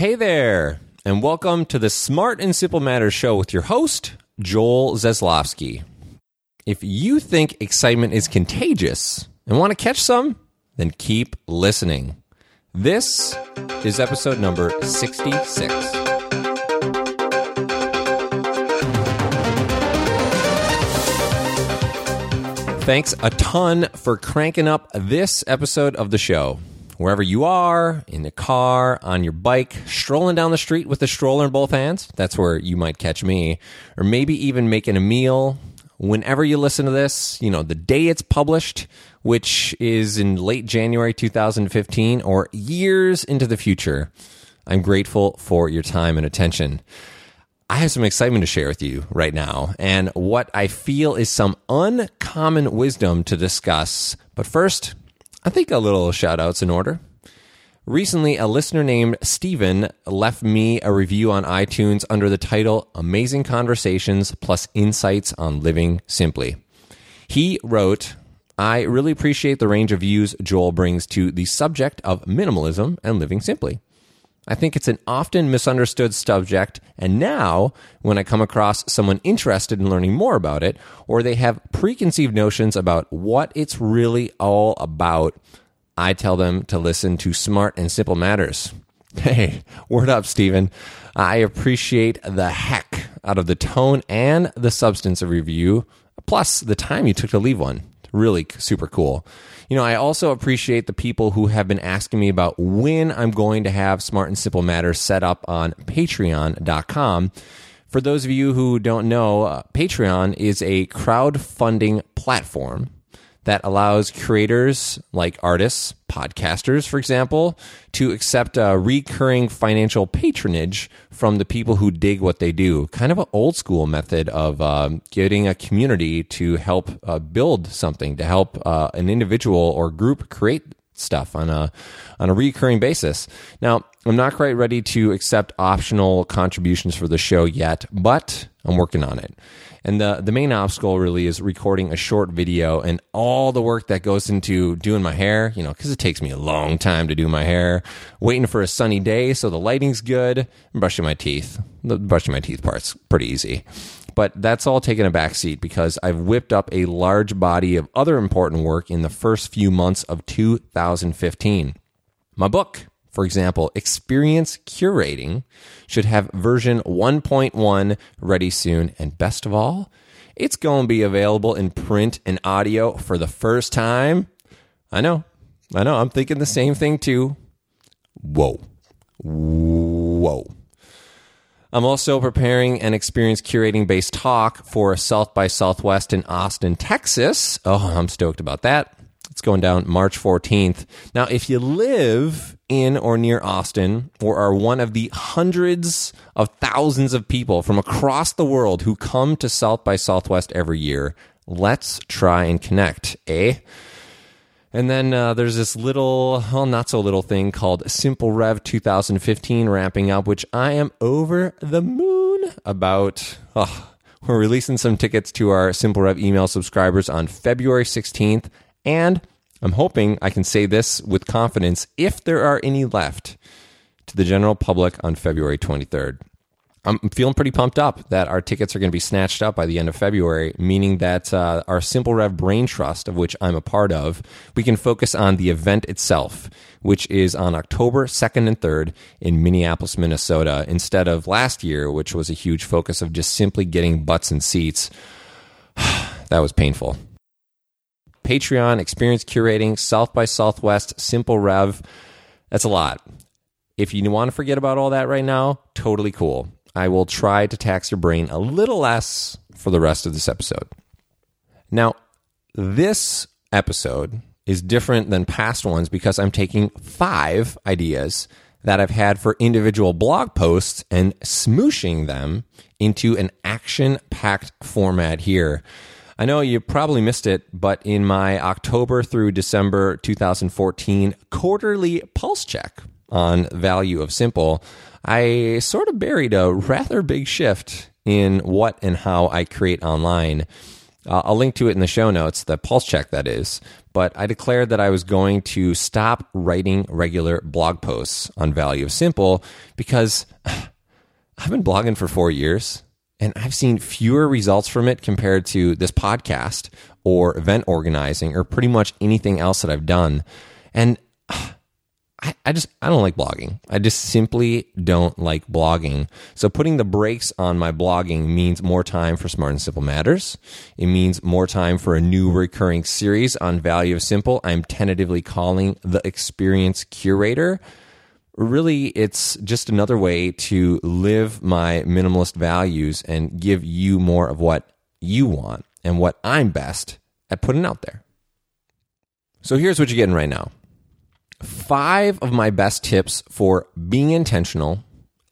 Hey there, and welcome to the Smart and Simple Matters show with your host, Joel Zaslofsky. If you think excitement is contagious and want to catch some, then keep listening. This is episode number 66. Thanks a ton for cranking up this episode of the show wherever you are, in the car, on your bike, strolling down the street with a stroller in both hands. That's where you might catch me. Or maybe even making a meal. Whenever you listen to this, you know, the day it's published, which is in late January 2015 or years into the future, I'm grateful for your time and attention. I have some excitement to share with you right now and what I feel is some uncommon wisdom to discuss. But first, I think a little shout out's in order. Recently, a listener named Steven left me a review on iTunes under the title Amazing Conversations plus Insights on Living Simply. He wrote, I really appreciate the range of views Joel brings to the subject of minimalism and living simply. I think it's an often misunderstood subject, and now when I come across someone interested in learning more about it, or they have preconceived notions about what it's really all about, I tell them to listen to Smart and Simple Matters. Hey, word up, Stephen. I appreciate the heck out of the tone and the substance of review, plus the time you took to leave one. Really super cool. You know, I also appreciate the people who have been asking me about when I'm going to have Smart and Simple Matters set up on patreon.com. For those of you who don't know, uh, Patreon is a crowdfunding platform that allows creators like artists, podcasters, for example, to accept a recurring financial patronage from the people who dig what they do. Kind of an old school method of uh, getting a community to help uh, build something, to help uh, an individual or group create stuff on a on a recurring basis. Now, I'm not quite ready to accept optional contributions for the show yet, but I'm working on it. And the, the main obstacle really is recording a short video and all the work that goes into doing my hair, you know, because it takes me a long time to do my hair, waiting for a sunny day so the lighting's good, and brushing my teeth. The brushing my teeth part's pretty easy. But that's all taken a backseat because I've whipped up a large body of other important work in the first few months of 2015. My book, for example, experience curating should have version 1.1 ready soon. And best of all, it's going to be available in print and audio for the first time. I know, I know, I'm thinking the same thing too. Whoa. Whoa. I'm also preparing an experience curating based talk for South by Southwest in Austin, Texas. Oh, I'm stoked about that. It's going down March 14th. Now, if you live in or near Austin or are one of the hundreds of thousands of people from across the world who come to South by Southwest every year, let's try and connect, eh? And then uh, there's this little, well, not so little thing called Simple Rev 2015 ramping up, which I am over the moon about. Oh, we're releasing some tickets to our Simple Rev email subscribers on February 16th and I'm hoping I can say this with confidence if there are any left to the general public on February 23rd. I'm feeling pretty pumped up that our tickets are going to be snatched up by the end of February, meaning that uh, our Simple Rev Brain Trust, of which I'm a part of, we can focus on the event itself, which is on October 2nd and 3rd in Minneapolis, Minnesota, instead of last year, which was a huge focus of just simply getting butts and seats. that was painful. Patreon, experience curating, South by Southwest, Simple Rev. That's a lot. If you want to forget about all that right now, totally cool. I will try to tax your brain a little less for the rest of this episode. Now, this episode is different than past ones because I'm taking five ideas that I've had for individual blog posts and smooshing them into an action packed format here. I know you probably missed it, but in my October through December 2014 quarterly pulse check on value of simple, I sort of buried a rather big shift in what and how I create online. Uh, I'll link to it in the show notes, the pulse check that is. But I declared that I was going to stop writing regular blog posts on Value of Simple because I've been blogging for four years and I've seen fewer results from it compared to this podcast or event organizing or pretty much anything else that I've done. And I, I just I don't like blogging. I just simply don't like blogging. So putting the brakes on my blogging means more time for Smart and Simple Matters. It means more time for a new recurring series on Value of Simple. I'm tentatively calling the Experience Curator. Really, it's just another way to live my minimalist values and give you more of what you want and what I'm best at putting out there. So here's what you're getting right now five of my best tips for being intentional,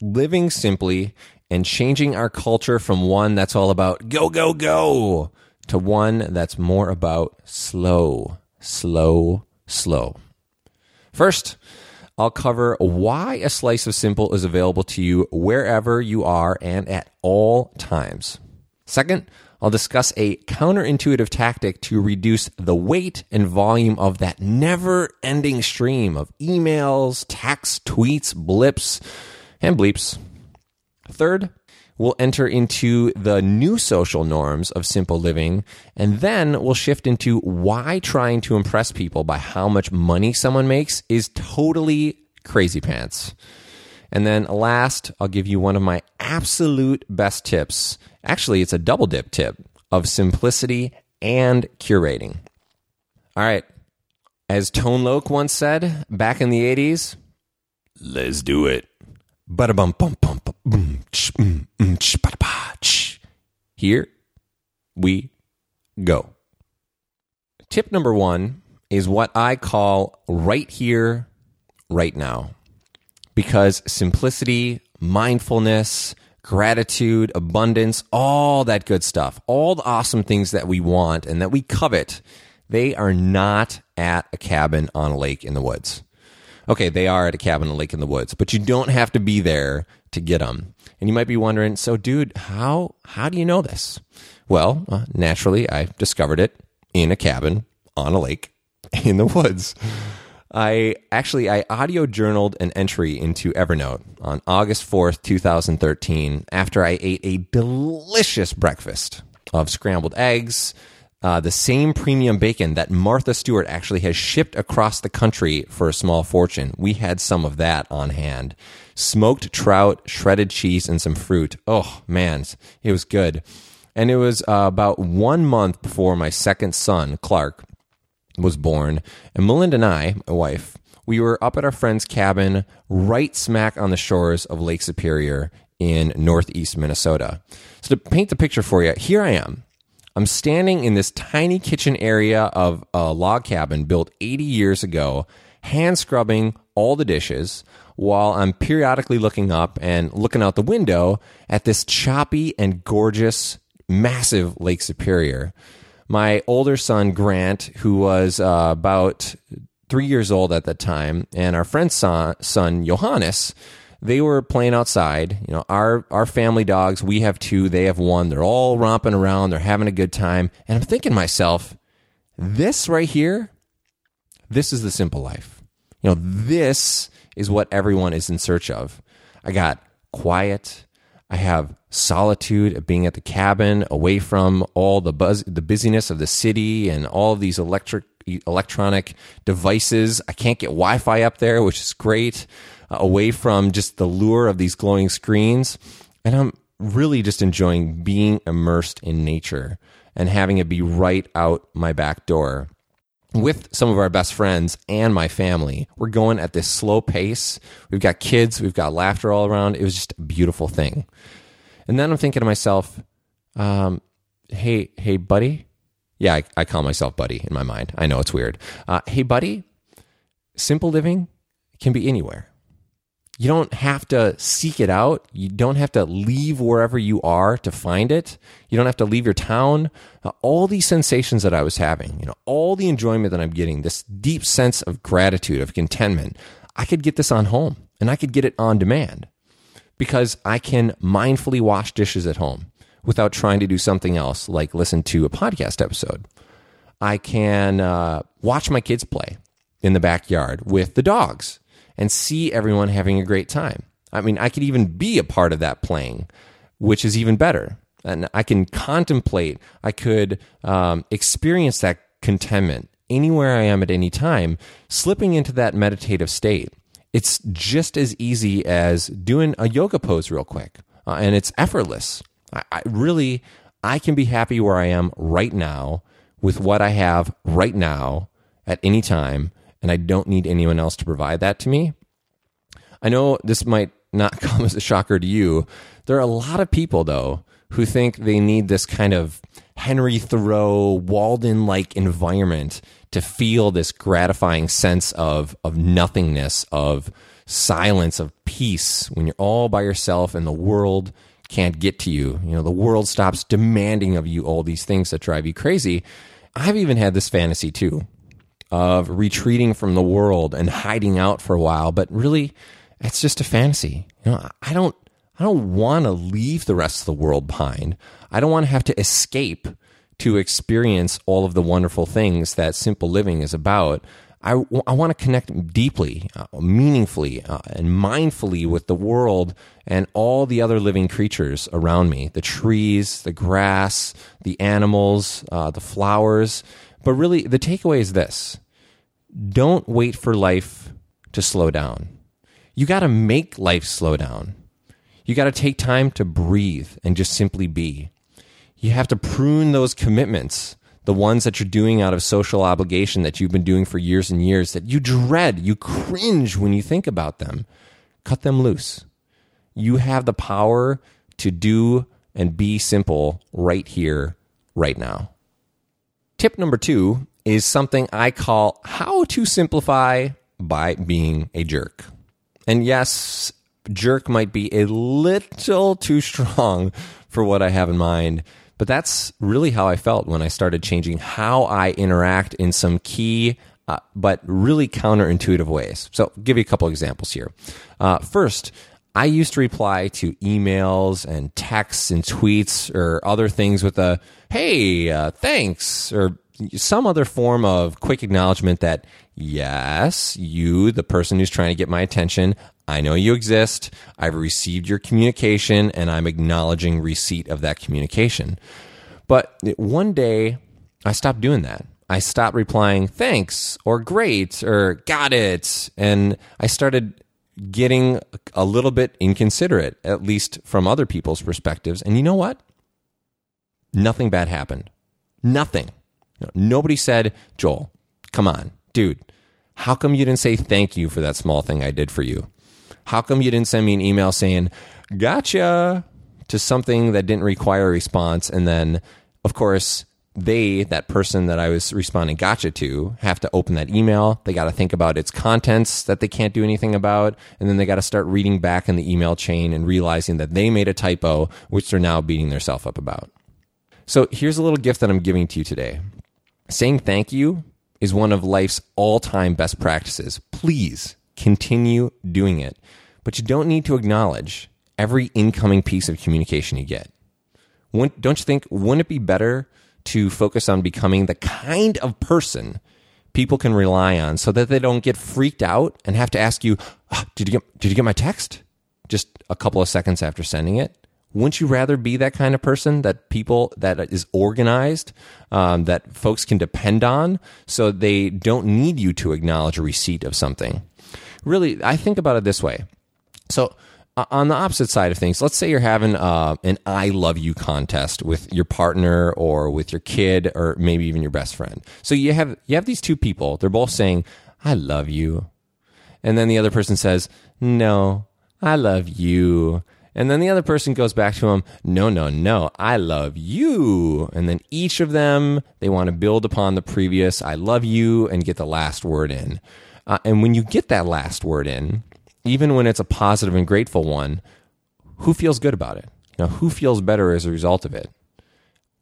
living simply, and changing our culture from one that's all about go, go, go to one that's more about slow, slow, slow. First, I'll cover why a slice of simple is available to you wherever you are and at all times. Second, I'll discuss a counterintuitive tactic to reduce the weight and volume of that never ending stream of emails, texts, tweets, blips, and bleeps. Third, we'll enter into the new social norms of simple living, and then we'll shift into why trying to impress people by how much money someone makes is totally crazy pants. And then last, I'll give you one of my absolute best tips. Actually, it's a double dip tip of simplicity and curating. All right. As Tone Loc once said back in the 80s, let's do it. Mm, mm, mm, here we go. Tip number one is what I call right here, right now because simplicity, mindfulness, gratitude, abundance, all that good stuff, all the awesome things that we want and that we covet, they are not at a cabin on a lake in the woods. Okay, they are at a cabin on a lake in the woods, but you don't have to be there to get them. And you might be wondering, so dude, how how do you know this? Well, uh, naturally, I discovered it in a cabin on a lake in the woods. I actually I audio journaled an entry into Evernote on August 4th, 2013 after I ate a delicious breakfast of scrambled eggs, uh, the same premium bacon that Martha Stewart actually has shipped across the country for a small fortune. We had some of that on hand. Smoked trout, shredded cheese, and some fruit. Oh, man, it was good. And it was uh, about one month before my second son, Clark, was born. And Melinda and I, my wife, we were up at our friend's cabin right smack on the shores of Lake Superior in northeast Minnesota. So, to paint the picture for you, here I am. I'm standing in this tiny kitchen area of a log cabin built 80 years ago, hand scrubbing all the dishes while I'm periodically looking up and looking out the window at this choppy and gorgeous, massive Lake Superior my older son Grant, who was uh, about three years old at the time, and our friend's son, son Johannes, they were playing outside. You know, our our family dogs, we have two, they have one. They're all romping around, they're having a good time, and I'm thinking to myself, this right here, this is the simple life. You know, this is what everyone is in search of. I got quiet. I have solitude of being at the cabin, away from all the buzz, the busyness of the city, and all of these electric electronic devices. I can't get Wi-Fi up there, which is great. Uh, away from just the lure of these glowing screens, and I'm really just enjoying being immersed in nature and having it be right out my back door with some of our best friends and my family. We're going at this slow pace. We've got kids, we've got laughter all around. It was just a beautiful thing. And then I'm thinking to myself, um, hey, hey, buddy. Yeah, I, I, call myself buddy in my mind. I know it's weird. Uh, hey, buddy, simple living can be anywhere. You don't have to seek it out. You don't have to leave wherever you are to find it. You don't have to leave your town. Uh, all these sensations that I was having, you know, all the enjoyment that I'm getting, this deep sense of gratitude, of contentment, I could get this on home and I could get it on demand because I can mindfully wash dishes at home without trying to do something else, like listen to a podcast episode. I can uh, watch my kids play in the backyard with the dogs and see everyone having a great time. I mean, I could even be a part of that playing, which is even better. And I can contemplate, I could um, experience that contentment anywhere I am at any time, slipping into that meditative state. It's just as easy as doing a yoga pose real quick, uh, and it's effortless. I, I really, I can be happy where I am right now with what I have right now at any time, and I don't need anyone else to provide that to me. I know this might not come as a shocker to you. There are a lot of people, though, who think they need this kind of Henry Thoreau, Walden like environment to feel this gratifying sense of, of nothingness, of silence, of peace when you're all by yourself and the world can't get to you. You know, the world stops demanding of you all these things that drive you crazy. I've even had this fantasy too of retreating from the world and hiding out for a while, but really it's just a fantasy. You know, I don't I don't want to leave the rest of the world behind. I don't want to have to escape to experience all of the wonderful things that simple living is about. I, I want to connect deeply, uh, meaningfully, uh, and mindfully with the world and all the other living creatures around me the trees, the grass, the animals, uh, the flowers. But really, the takeaway is this don't wait for life to slow down. You got to make life slow down. You got to take time to breathe and just simply be. You have to prune those commitments the ones that you're doing out of social obligation that you've been doing for years and years that you dread, you cringe when you think about them, cut them loose. You have the power to do and be simple right here, right now. Tip number two is something I call how to simplify by being a jerk. And yes, jerk might be a little too strong for what I have in mind but that's really how I felt when I started changing how I interact in some key uh, but really counterintuitive ways. So, I'll give you a couple examples here. Uh, first, I used to reply to emails and texts and tweets or other things with a "Hey, uh, thanks" or some other form of quick acknowledgement that yes, you, the person who's trying to get my attention, I know you exist. I've received your communication and I'm acknowledging receipt of that communication. But one day I stopped doing that. I stopped replying thanks or great or got it. And I started getting a little bit inconsiderate, at least from other people's perspectives. And you know what? Nothing bad happened. Nothing. Nobody said, Joel, come on, dude, how come you didn't say thank you for that small thing I did for you? How come you didn't send me an email saying, gotcha, to something that didn't require a response? And then, of course, they, that person that I was responding gotcha to, have to open that email. They got to think about its contents that they can't do anything about. And then they got to start reading back in the email chain and realizing that they made a typo, which they're now beating themselves up about. So here's a little gift that I'm giving to you today. Saying thank you is one of life's all time best practices. Please continue doing it. But you don't need to acknowledge every incoming piece of communication you get. Don't you think, wouldn't it be better to focus on becoming the kind of person people can rely on so that they don't get freaked out and have to ask you, oh, did, you get, did you get my text? Just a couple of seconds after sending it. Wouldn't you rather be that kind of person that people that is organized, um, that folks can depend on, so they don't need you to acknowledge a receipt of something? really, I think about it this way. So, on the opposite side of things, let's say you're having uh, an I love you contest with your partner or with your kid or maybe even your best friend. So you have you have these two people. They're both saying I love you, and then the other person says No, I love you. And then the other person goes back to him, no, no, no, I love you. And then each of them, they want to build upon the previous, I love you, and get the last word in. Uh, and when you get that last word in, even when it's a positive and grateful one, who feels good about it? Know, who feels better as a result of it?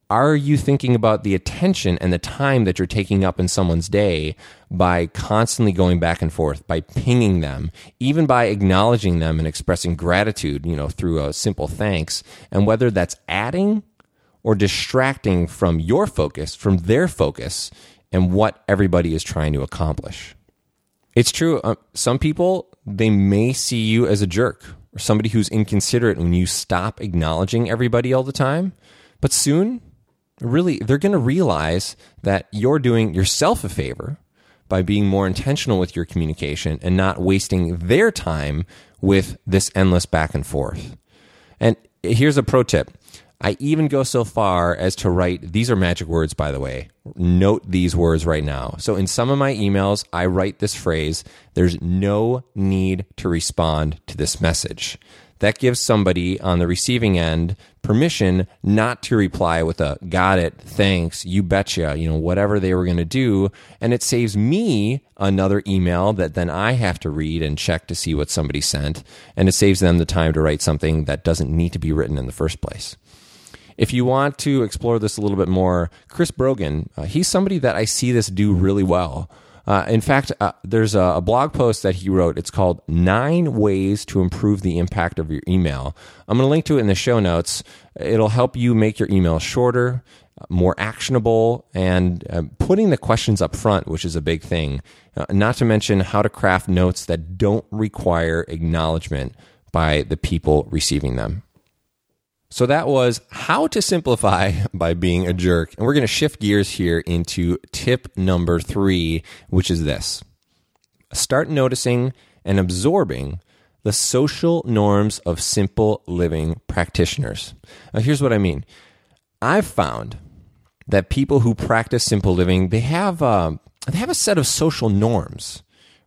Are you thinking about the attention and the time that you're taking up in someone's day by constantly going back and forth, by pinging them, even by acknowledging them and expressing gratitude, you know, through a simple thanks, and whether that's adding or distracting from your focus, from their focus, and what everybody is trying to accomplish. It's true, uh, some people, they may see you as a jerk or somebody who's inconsiderate when you stop acknowledging everybody all the time. But soon, really, they're going to realize that you're doing yourself a favor by being more intentional with your communication and not wasting their time with this endless back and forth. And here's a pro tip. I even go so far as to write, these are magic words, by the way. Note these words right now. So in some of my emails, I write this phrase, there's no need to respond to this message that gives somebody on the receiving end permission not to reply with a got it, thanks, you betcha, you know, whatever they were going to do. And it saves me another email that then I have to read and check to see what somebody sent. And it saves them the time to write something that doesn't need to be written in the first place. If you want to explore this a little bit more, Chris Brogan, uh, he's somebody that I see this do really well. Uh, in fact, uh, there's a, a, blog post that he wrote. It's called Nine Ways to Improve the Impact of Your Email. I'm going to link to it in the show notes. It'll help you make your email shorter, more actionable, and uh, putting the questions up front, which is a big thing. Uh, not to mention how to craft notes that don't require acknowledgement by the people receiving them. So that was how to simplify by being a jerk. And we're going to shift gears here into tip number three, which is this start noticing and absorbing the social norms of simple living practitioners. Now, here's what I mean I've found that people who practice simple living, they have, uh, they have a set of social norms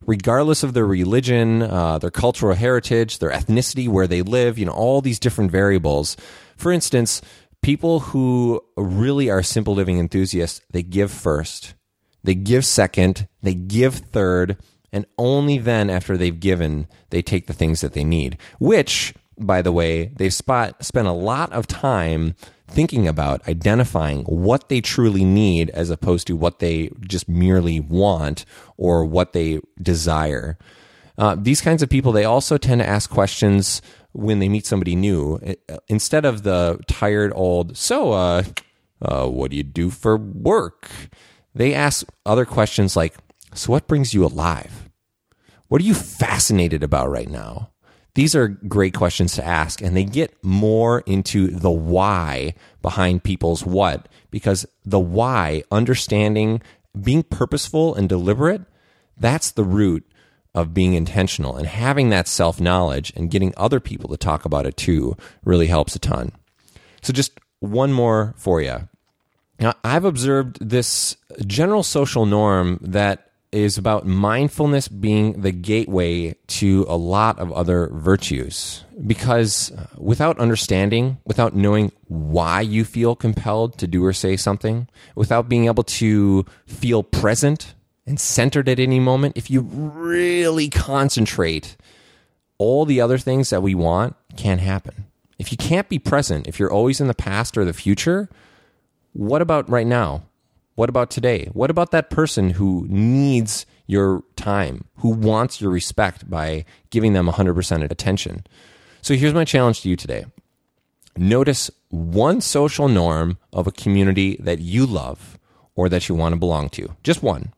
regardless of their religion, uh, their cultural heritage, their ethnicity, where they live, you know, all these different variables. For instance, people who really are simple living enthusiasts, they give first, they give second, they give third, and only then after they've given, they take the things that they need, which, by the way, they've spot, spent a lot of time thinking about identifying what they truly need as opposed to what they just merely want or what they desire. Uh, these kinds of people, they also tend to ask questions when they meet somebody new. Instead of the tired old, so, uh, uh, what do you do for work? They ask other questions like, so what brings you alive? What are you fascinated about right now? These are great questions to ask, and they get more into the why behind people's what, because the why, understanding, being purposeful and deliberate, that's the root of being intentional. And having that self knowledge and getting other people to talk about it too really helps a ton. So, just one more for you. Now, I've observed this general social norm that is about mindfulness being the gateway to a lot of other virtues. Because uh, without understanding, without knowing why you feel compelled to do or say something, without being able to feel present and centered at any moment, if you really concentrate, all the other things that we want can't happen. If you can't be present, if you're always in the past or the future, what about right now? What about today? What about that person who needs your time, who wants your respect by giving them 100% attention? So here's my challenge to you today. Notice one social norm of a community that you love or that you want to belong to. Just one.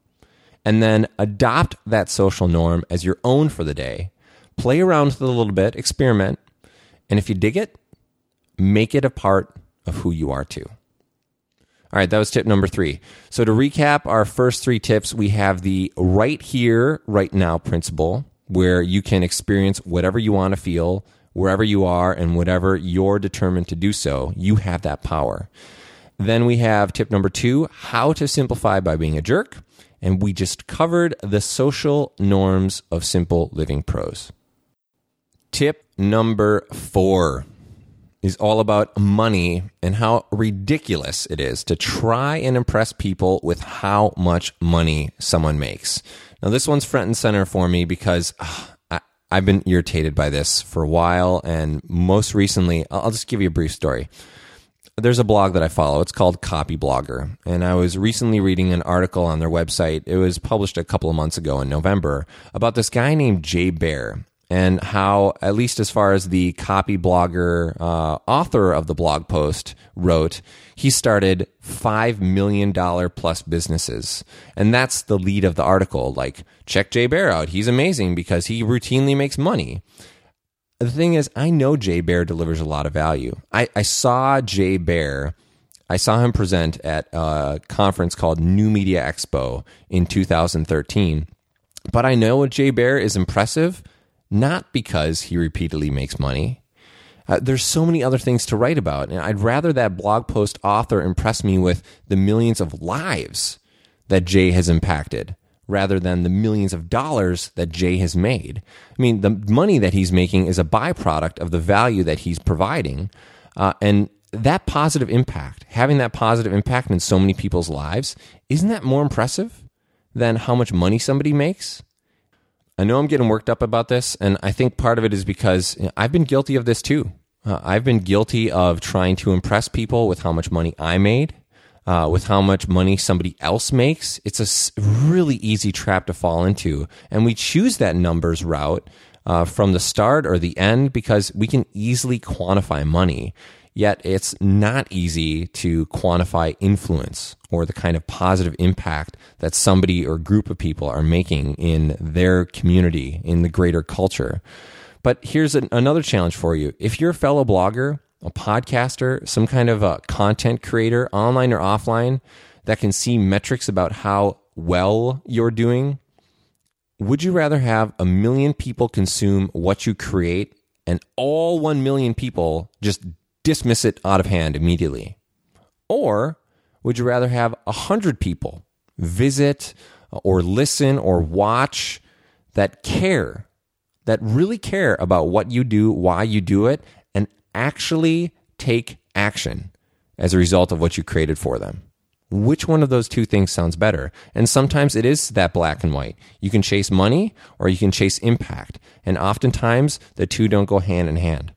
And then adopt that social norm as your own for the day. Play around with it a little bit, experiment. And if you dig it, make it a part of who you are too. All right, that was tip number three. So to recap our first three tips, we have the right here, right now principle, where you can experience whatever you want to feel, wherever you are, and whatever you're determined to do so. You have that power. Then we have tip number two, how to simplify by being a jerk. And we just covered the social norms of simple living pros. Tip number four is all about money and how ridiculous it is to try and impress people with how much money someone makes. Now, this one's front and center for me because uh, I, I've been irritated by this for a while. And most recently, I'll just give you a brief story. There's a blog that I follow. It's called Copyblogger. And I was recently reading an article on their website. It was published a couple of months ago in November about this guy named Jay Baer and how, at least as far as the Copyblogger uh, author of the blog post wrote, he started $5 million plus businesses. And that's the lead of the article. Like, check Jay Baer out. He's amazing because he routinely makes money. The thing is, I know Jay Baer delivers a lot of value. I, I saw Jay Baer. I saw him present at a conference called New Media Expo in 2013. But I know Jay Baer is impressive, not because he repeatedly makes money. Uh, there's so many other things to write about, and I'd rather that blog post author impress me with the millions of lives that Jay has impacted rather than the millions of dollars that Jay has made. I mean, the money that he's making is a byproduct of the value that he's providing. Uh, and that positive impact, having that positive impact in so many people's lives, isn't that more impressive than how much money somebody makes? I know I'm getting worked up about this, and I think part of it is because I've been guilty of this too. Uh, I've been guilty of trying to impress people with how much money I made uh, with how much money somebody else makes, it's a really easy trap to fall into. And we choose that numbers route uh, from the start or the end because we can easily quantify money. Yet it's not easy to quantify influence or the kind of positive impact that somebody or group of people are making in their community, in the greater culture. But here's an, another challenge for you. If you're a fellow blogger a podcaster, some kind of a content creator, online or offline, that can see metrics about how well you're doing? Would you rather have a million people consume what you create and all 1 million people just dismiss it out of hand immediately? Or would you rather have 100 people visit or listen or watch that care, that really care about what you do, why you do it, and actually take action as a result of what you created for them. Which one of those two things sounds better? And sometimes it is that black and white. You can chase money or you can chase impact. And oftentimes the two don't go hand in hand.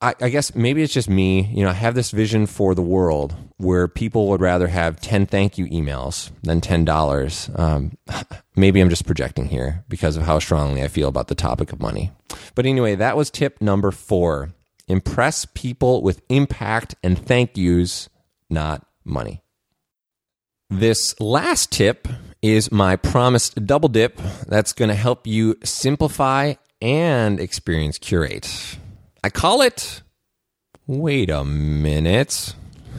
I, I, guess maybe it's just me. You know, I have this vision for the world where people would rather have 10 thank you emails than $10. Um, maybe I'm just projecting here because of how strongly I feel about the topic of money. But anyway, that was tip number four Impress people with impact and thank yous, not money. This last tip is my promised double dip that's going to help you simplify and experience curate. I call it wait a minute.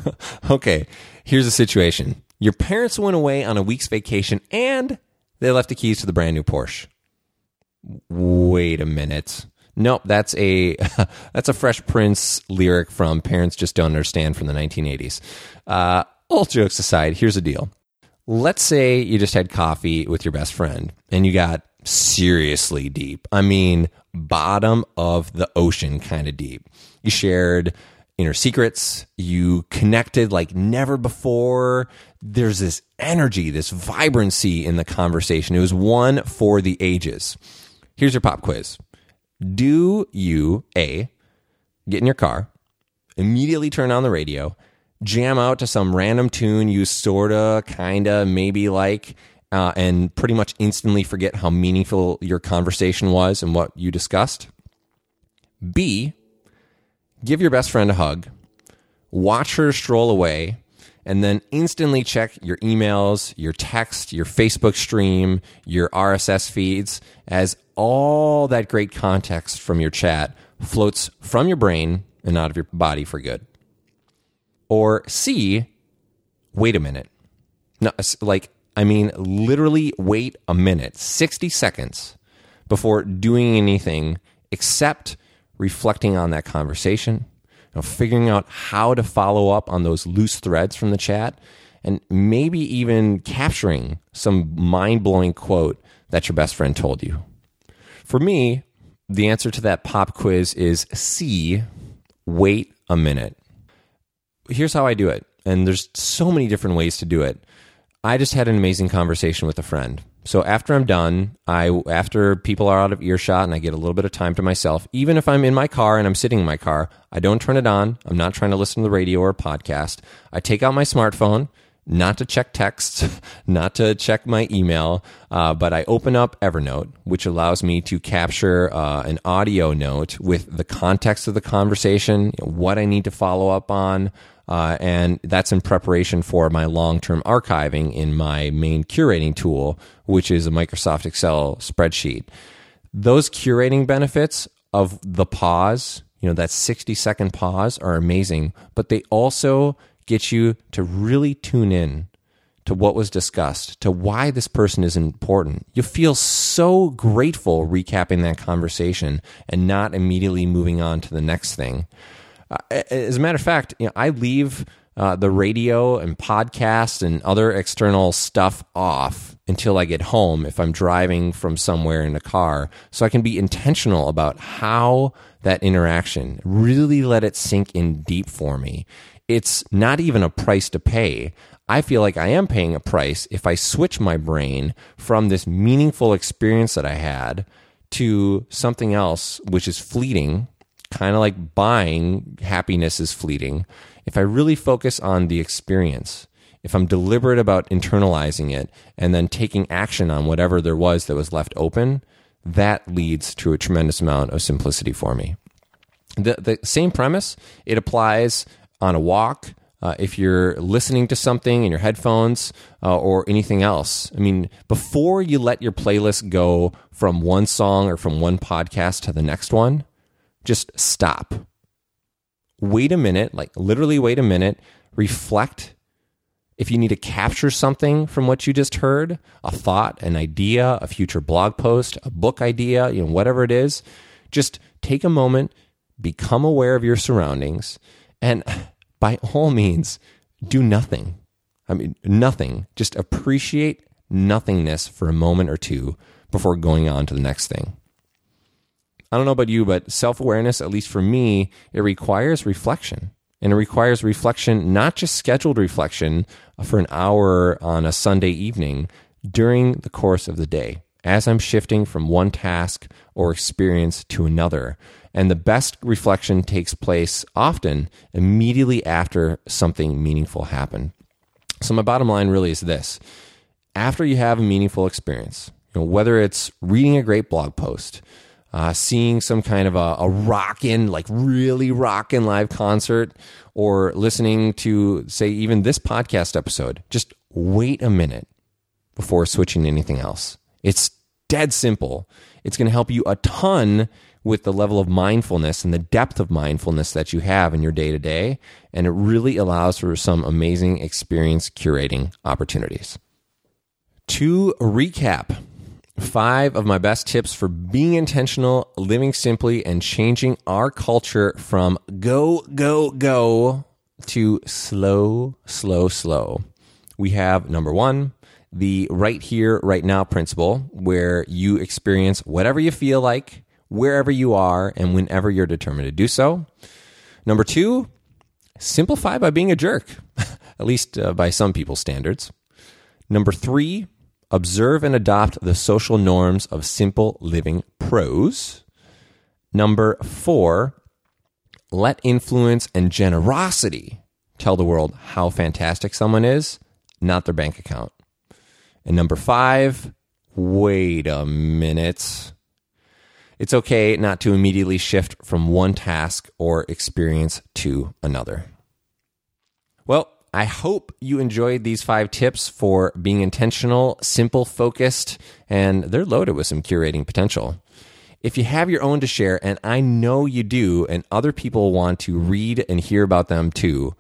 okay, here's the situation. Your parents went away on a week's vacation and they left the keys to the brand new Porsche. Wait a minute. Nope, that's a that's a Fresh Prince lyric from Parents Just Don't Understand from the 1980s. Uh, all jokes aside, here's the deal. Let's say you just had coffee with your best friend and you got seriously deep. I mean, bottom of the ocean kind of deep. You shared inner secrets. You connected like never before. There's this energy, this vibrancy in the conversation. It was one for the ages. Here's your pop quiz. Do you, A, get in your car, immediately turn on the radio, jam out to some random tune you sorta, kinda, maybe like, uh, and pretty much instantly forget how meaningful your conversation was and what you discussed? B, give your best friend a hug, watch her stroll away, and then instantly check your emails, your text, your Facebook stream, your RSS feeds as all that great context from your chat floats from your brain and out of your body for good. Or C, wait a minute. No, like, I mean, literally wait a minute, 60 seconds before doing anything except reflecting on that conversation, know, figuring out how to follow up on those loose threads from the chat, and maybe even capturing some mind blowing quote that your best friend told you. For me, the answer to that pop quiz is C, wait a minute. Here's how I do it, and there's so many different ways to do it. I just had an amazing conversation with a friend. So after I'm done, I after people are out of earshot and I get a little bit of time to myself, even if I'm in my car and I'm sitting in my car, I don't turn it on. I'm not trying to listen to the radio or a podcast. I take out my smartphone, not to check texts, not to check my email, uh, but I open up Evernote, which allows me to capture uh, an audio note with the context of the conversation, what I need to follow up on. Uh, and that's in preparation for my long term archiving in my main curating tool, which is a Microsoft Excel spreadsheet. Those curating benefits of the pause, you know, that 60 second pause are amazing, but they also get you to really tune in to what was discussed, to why this person is important. You feel so grateful recapping that conversation and not immediately moving on to the next thing. Uh, as a matter of fact, you know, I leave uh, the radio and podcast and other external stuff off until I get home if I'm driving from somewhere in a car, so I can be intentional about how that interaction really let it sink in deep for me. It's not even a price to pay. I feel like I am paying a price if I switch my brain from this meaningful experience that I had to something else which is fleeting, kind of like buying happiness is fleeting. If I really focus on the experience, if I'm deliberate about internalizing it and then taking action on whatever there was that was left open, that leads to a tremendous amount of simplicity for me. The, the same premise, it applies on a walk, uh, if you're listening to something in your headphones uh, or anything else. I mean, before you let your playlist go from one song or from one podcast to the next one, just stop. Wait a minute, like literally wait a minute, reflect. If you need to capture something from what you just heard, a thought, an idea, a future blog post, a book idea, you know, whatever it is, just take a moment, become aware of your surroundings, and by all means, do nothing. I mean, nothing. Just appreciate nothingness for a moment or two before going on to the next thing. I don't know about you, but self awareness, at least for me, it requires reflection. And it requires reflection, not just scheduled reflection uh, for an hour on a Sunday evening during the course of the day as I'm shifting from one task or experience to another. And the best reflection takes place often immediately after something meaningful happened. So, my bottom line really is this after you have a meaningful experience, you know, whether it's reading a great blog post, uh, seeing some kind of a, a rockin', like really rockin' live concert, or listening to, say, even this podcast episode, just wait a minute before switching to anything else. It's dead simple. It's going to help you a ton with the level of mindfulness and the depth of mindfulness that you have in your day to day. And it really allows for some amazing experience curating opportunities. To recap, five of my best tips for being intentional, living simply, and changing our culture from go, go, go to slow, slow, slow. We have number one, the right here, right now principle, where you experience whatever you feel like wherever you are and whenever you're determined to do so. Number two, simplify by being a jerk, at least uh, by some people's standards. Number three, observe and adopt the social norms of simple living pros. Number four, let influence and generosity tell the world how fantastic someone is, not their bank account. And number five, wait a minute. It's okay not to immediately shift from one task or experience to another. Well, I hope you enjoyed these five tips for being intentional, simple, focused, and they're loaded with some curating potential. If you have your own to share, and I know you do, and other people want to read and hear about them too,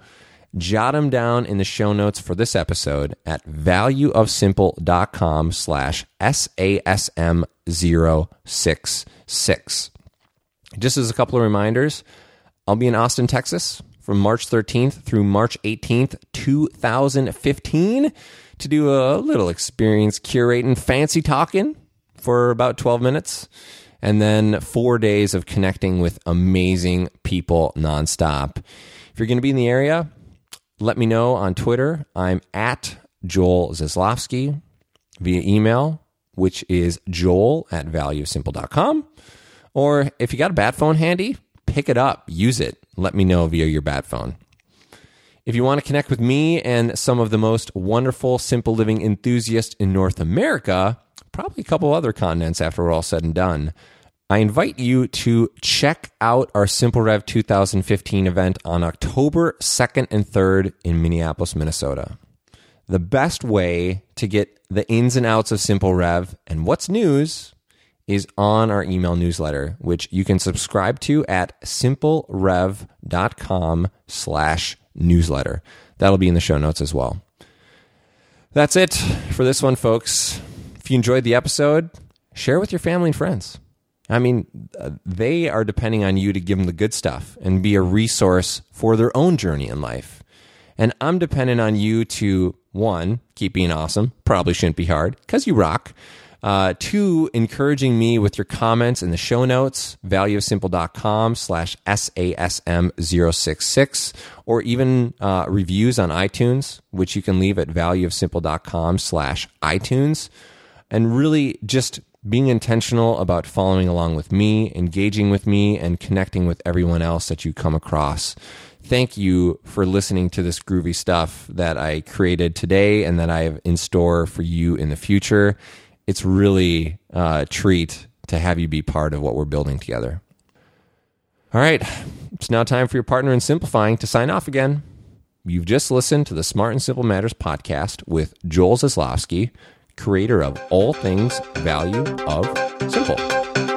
jot them down in the show notes for this episode at valueofsimple.com slash SASM066. Just as a couple of reminders, I'll be in Austin, Texas from March 13th through March 18th, 2015 to do a little experience curating fancy talking for about 12 minutes and then four days of connecting with amazing people nonstop. If you're going to be in the area, let me know on Twitter. I'm at Joel Zaslofsky via email, which is joel at valuesimple.com. Or if you got a bat phone handy, pick it up, use it. Let me know via your bat phone. If you want to connect with me and some of the most wonderful simple living enthusiasts in North America, probably a couple other continents after we're all said and done, I invite you to check out our Simple Rev 2015 event on October 2nd and 3rd in Minneapolis, Minnesota. The best way to get the ins and outs of Simple Rev and what's news is on our email newsletter, which you can subscribe to at simplerev.com slash newsletter. That'll be in the show notes as well. That's it for this one, folks. If you enjoyed the episode, share with your family and friends. I mean, uh, they are depending on you to give them the good stuff and be a resource for their own journey in life. And I'm dependent on you to, one, keep being awesome. Probably shouldn't be hard because you rock. Uh, two, encouraging me with your comments in the show notes, valueofsimple.com slash SASM066, or even uh, reviews on iTunes, which you can leave at valueofsimple.com slash iTunes. And really just being intentional about following along with me, engaging with me, and connecting with everyone else that you come across. Thank you for listening to this groovy stuff that I created today and that I have in store for you in the future it's really a treat to have you be part of what we're building together. All right, it's now time for your partner in simplifying to sign off again. You've just listened to the Smart and Simple Matters podcast with Joel Zaslofsky, creator of All Things Value of Simple.